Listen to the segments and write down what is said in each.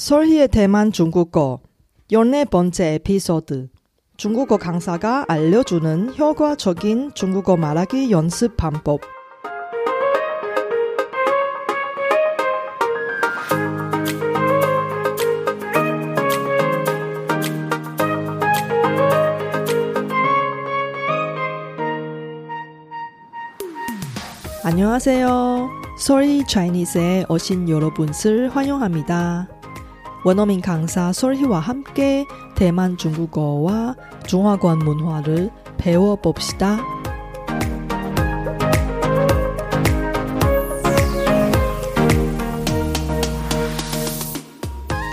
설희의 대만 중국어 14번째 에피소드 중국어 강사가 알려주는 효과적인 중국어 말하기 연습 방법 안녕하세요. 설희 차이니스에 오신 여러분을 환영합니다. 원어민 강사 설희와 함께 대만 중국어와 중화권 문화를 배워봅시다.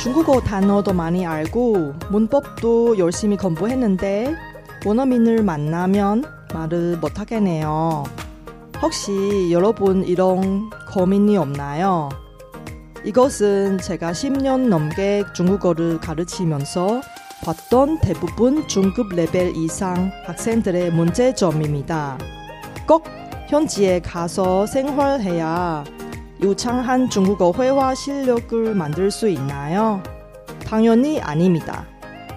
중국어 단어도 많이 알고 문법도 열심히 공부했는데 원어민을 만나면 말을 못하겠네요. 혹시 여러분 이런 고민이 없나요? 이것은 제가 10년 넘게 중국어를 가르치면서 봤던 대부분 중급 레벨 이상 학생들의 문제점입니다. 꼭 현지에 가서 생활해야 유창한 중국어 회화 실력을 만들 수 있나요? 당연히 아닙니다.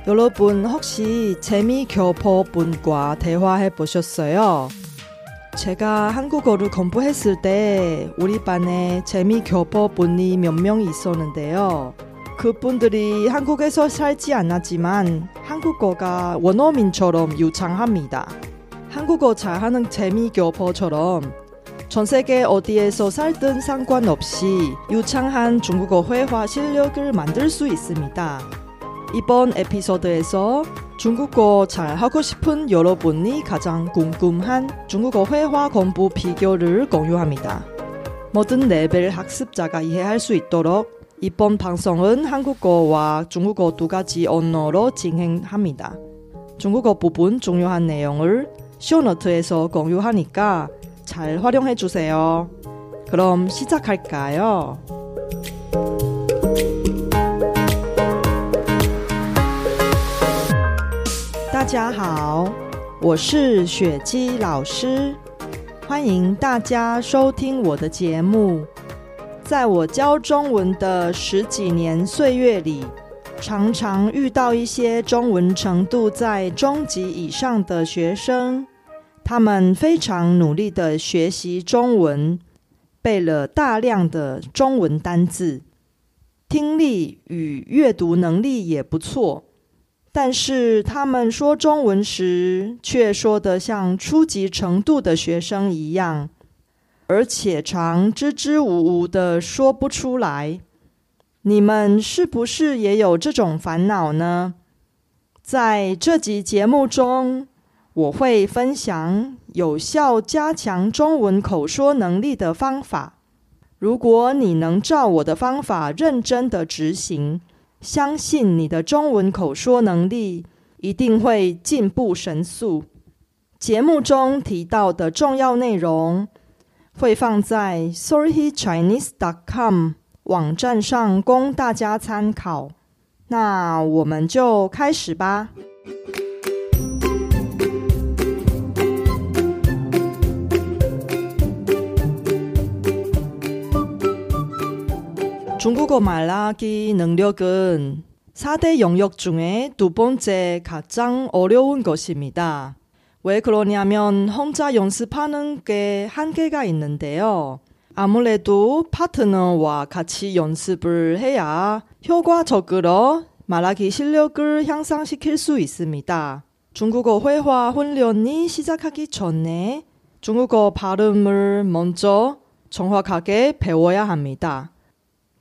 여러분 혹시 재미교포 분과 대화해 보셨어요? 제가 한국어를 공부했을 때 우리 반에 재미교포 분이 몇명 있었는데요. 그분들이 한국에서 살지 않았지만 한국어가 원어민처럼 유창합니다. 한국어 잘하는 재미교포처럼 전 세계 어디에서 살든 상관없이 유창한 중국어 회화 실력을 만들 수 있습니다. 이번 에피소드에서 중국어 잘 하고 싶은 여러분이 가장 궁금한 중국어 회화 공부 비결을 공유합니다. 모든 레벨 학습자가 이해할 수 있도록 이번 방송은 한국어와 중국어 두 가지 언어로 진행합니다. 중국어 부분 중요한 내용을 쇼노트에서 공유하니까 잘 활용해 주세요. 그럼 시작할까요? 家好，我是雪姬老师，欢迎大家收听我的节目。在我教中文的十几年岁月里，常常遇到一些中文程度在中级以上的学生，他们非常努力的学习中文，背了大量的中文单字，听力与阅读能力也不错。但是他们说中文时，却说得像初级程度的学生一样，而且常支支吾吾的说不出来。你们是不是也有这种烦恼呢？在这集节目中，我会分享有效加强中文口说能力的方法。如果你能照我的方法认真的执行，相信你的中文口说能力一定会进步神速。节目中提到的重要内容会放在 sorrychinese.com 网站上供大家参考。那我们就开始吧。 중국어 말하기 능력은 4대 영역 중에 두 번째 가장 어려운 것입니다. 왜 그러냐면 혼자 연습하는 게 한계가 있는데요. 아무래도 파트너와 같이 연습을 해야 효과적으로 말하기 실력을 향상시킬 수 있습니다. 중국어 회화 훈련이 시작하기 전에 중국어 발음을 먼저 정확하게 배워야 합니다.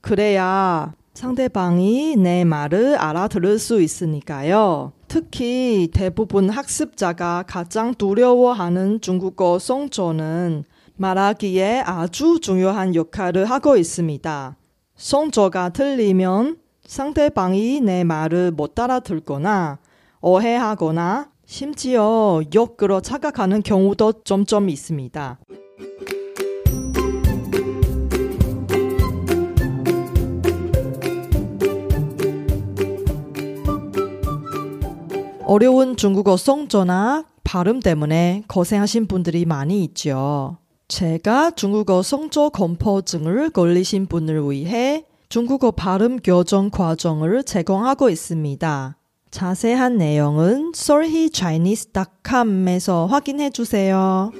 그래야 상대방이 내 말을 알아들을 수 있으니까요. 특히 대부분 학습자가 가장 두려워하는 중국어 성조는 말하기에 아주 중요한 역할을 하고 있습니다. 성조가 틀리면 상대방이 내 말을 못 알아듣거나 오해하거나 심지어 역으로 착각하는 경우도 점점 있습니다. 어려운 중국어 성조나 발음 때문에 고생하신 분들이 많이 있죠. 제가 중국어 성조 공포증을 걸리신 분을 위해 중국어 발음 교정 과정을 제공하고 있습니다. 자세한 내용은 solhechinese.com에서 확인해 주세요.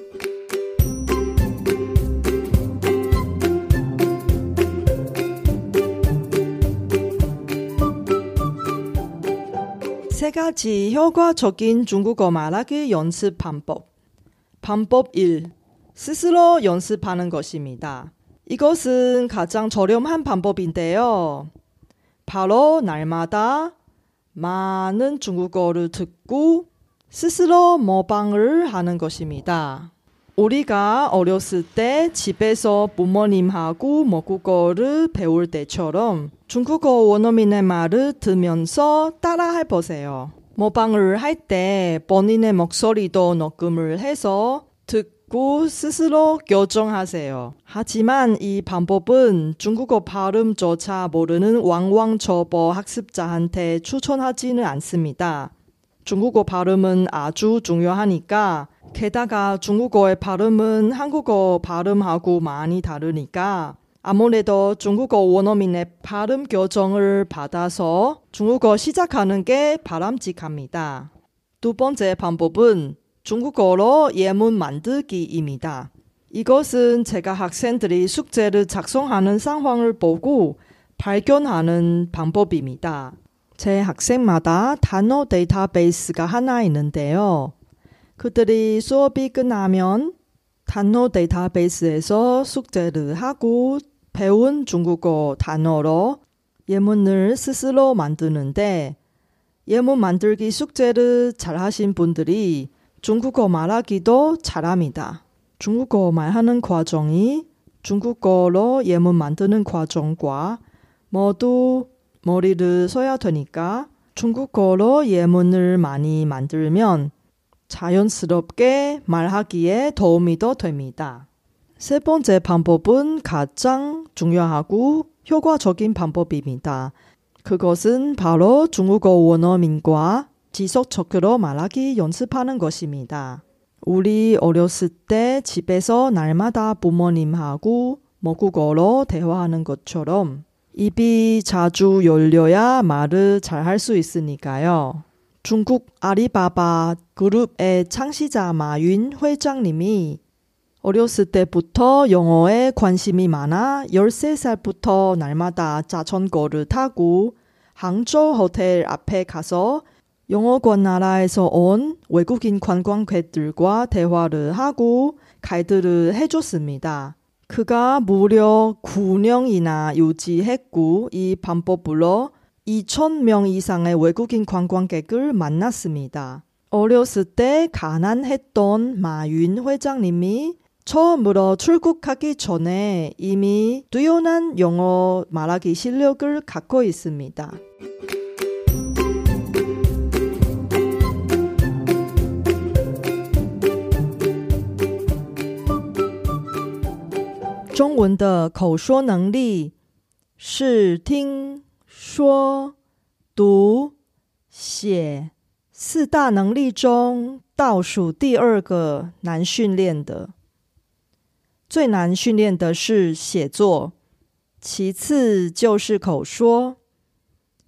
세 가지 효과적인 중국어 말하기 연습 방법. 방법 1. 스스로 연습하는 것입니다. 이것은 가장 저렴한 방법인데요. 바로 날마다 많은 중국어를 듣고 스스로 모방을 하는 것입니다. 우리가 어렸을 때 집에서 부모님하고 모국어를 배울 때처럼 중국어 원어민의 말을 들으면서 따라해 보세요. 모방을 할 때 본인의 목소리도 녹음을 해서 듣고 스스로 교정하세요. 하지만 이 방법은 중국어 발음조차 모르는 왕왕초보 학습자한테 추천하지는 않습니다. 중국어 발음은 아주 중요하니까 게다가 중국어의 발음은 한국어 발음하고 많이 다르니까 아무래도 중국어 원어민의 발음 교정을 받아서 중국어 시작하는 게 바람직합니다. 두 번째 방법은 중국어로 예문 만들기입니다. 이것은 제가 학생들이 숙제를 작성하는 상황을 보고 발견하는 방법입니다. 제 학생마다 단어 데이터베이스가 하나 있는데요. 그들이 수업이 끝나면 단어 데이터베이스에서 숙제를 하고 배운 중국어 단어로 예문을 스스로 만드는데 예문 만들기 숙제를 잘하신 분들이 중국어 말하기도 잘합니다. 중국어 말하는 과정이 중국어로 예문 만드는 과정과 모두 머리를 써야 되니까 중국어로 예문을 많이 만들면 자연스럽게 말하기에 도움이 더 됩니다. 세 번째 방법은 가장 중요하고 효과적인 방법입니다. 그것은 바로 중국어 원어민과 지속적으로 말하기 연습하는 것입니다. 우리 어렸을 때 집에서 날마다 부모님하고 모국어로 대화하는 것처럼 입이 자주 열려야 말을 잘 할 수 있으니까요. 중국 아리바바 그룹의 창시자 마윤 회장님이 어렸을 때부터 영어에 관심이 많아 13살부터 날마다 자전거를 타고 항저우 호텔 앞에 가서 영어권 나라에서 온 외국인 관광객들과 대화를 하고 가이드를 해줬습니다. 그가 무려 9년이나 유지했고 이 방법으로 2천명 이상의 외국인 관광객을 만났습니다. 어렸을 때 가난했던 마윤 회장님이 처음으로 출국하기 전에 이미 뛰어난 영어 말하기 실력을 갖고 있습니다. 중국 文的口说能力是听 说读写四大能力中倒数第二个难训练的。最难训练的是写作，其次就是口说。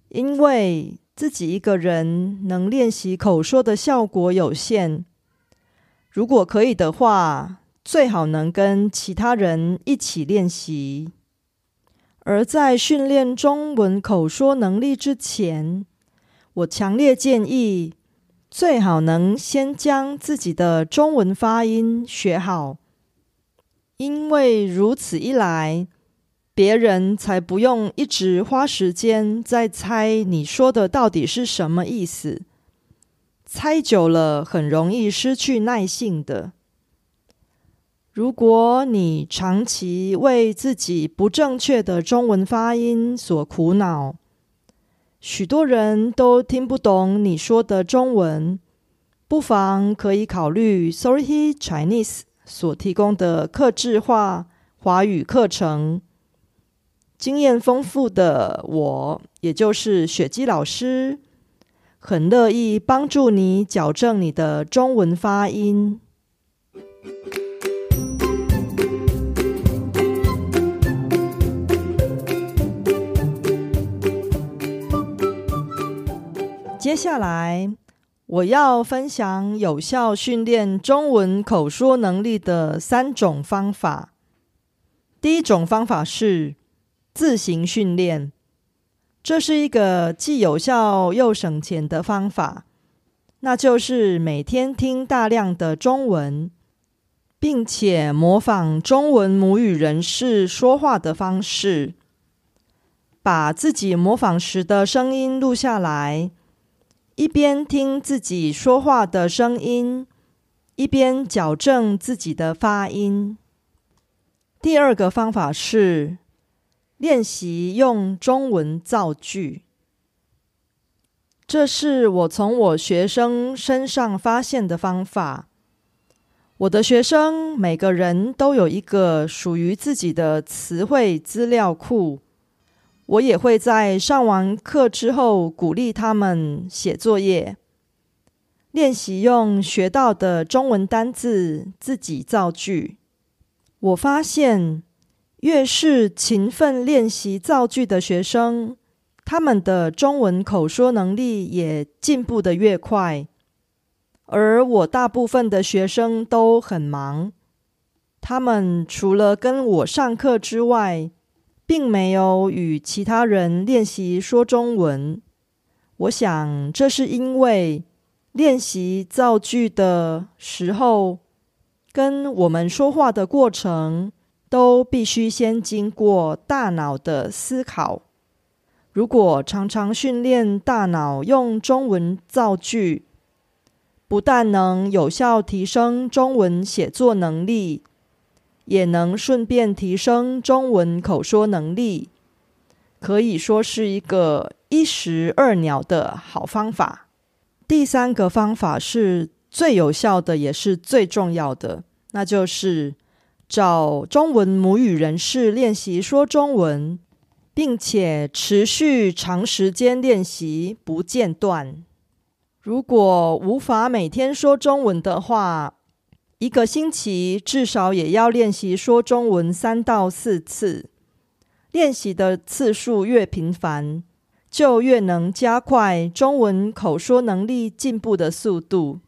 因为自己一个人能练习口说的效果有限，如果可以的话，最好能跟其他人一起练习。而在训练中文口说能力之前，我强烈建议最好能先将自己的中文发音学好。因为如此一来，别人才不用一直花时间在猜你说的到底是什么意思。猜久了，很容易失去耐性的。如果你长期为自己不正确的中文发音所苦恼，许多人都听不懂你说的中文，不妨可以考虑 Sorry Chinese。所提供的客制化华语课程，经验丰富的我，也就是雪姬老师，很乐意帮助你矫正你的中文发音。接下来我要分享有效训练中文口说能力的三种方法。第一种方法是自行训练，这是一个既有效又省钱的方法。那就是每天听大量的中文，并且模仿中文母语人士说话的方式，把自己模仿时的声音录下来，一边听自己说话的声音，一边矫正自己的发音。第二个方法是练习用中文造句。这是我从我学生身上发现的方法。我的学生每个人都有一个属于自己的词汇资料库。我也会在上完课之后鼓励他们写作业，练习用学到的中文单字自己造句。我发现，越是勤奋练习造句的学生。他们的中文口说能力也进步的越快，而我大部分的学生都很忙，他们除了跟我上课之外，并没有与其他人练习说中文。我想这是因为练习造句的时候，跟我们说话的过程，都必须先经过大脑的思考。如果常常训练大脑用中文造句，不但能有效提升中文写作能力，也能顺便提升中文口说能力，可以说是一个一石二鸟的好方法。第三个方法是最有效的，也是最重要的，那就是找中文母语人士练习说中文。并且持续长时间练习不间断。如果无法每天说中文的话，一个星期至少也要练习说中文三到四次。练习的次数越频繁，就越能加快中文口说能力进步的速度。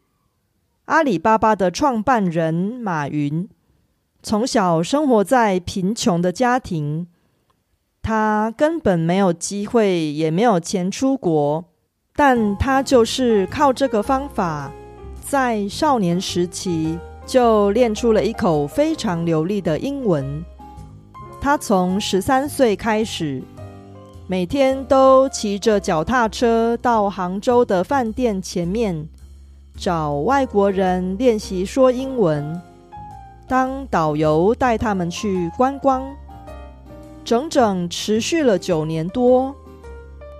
阿里巴巴的创办人马云，从小生活在贫穷的家庭。他根本没有机会，也没有钱出国，但他就是靠这个方法，在少年时期就练出了一口非常流利的英文。他从十三岁开始，每天都骑着脚踏车到杭州的饭店前面，找外国人练习说英文，当导游带他们去观光。整整持续了九年多，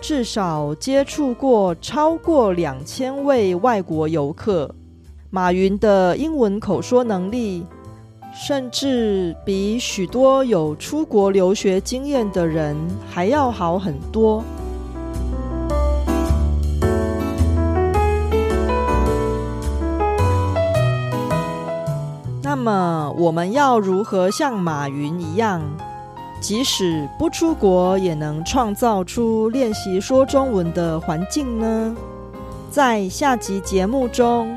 至少接触过超过两千位外国游客。马云的英文口说能力，甚至比许多有出国留学经验的人还要好很多。那么，我们要如何像马云一样？即使不出国，也能创造出练习说中文的环境呢？在下集节目中，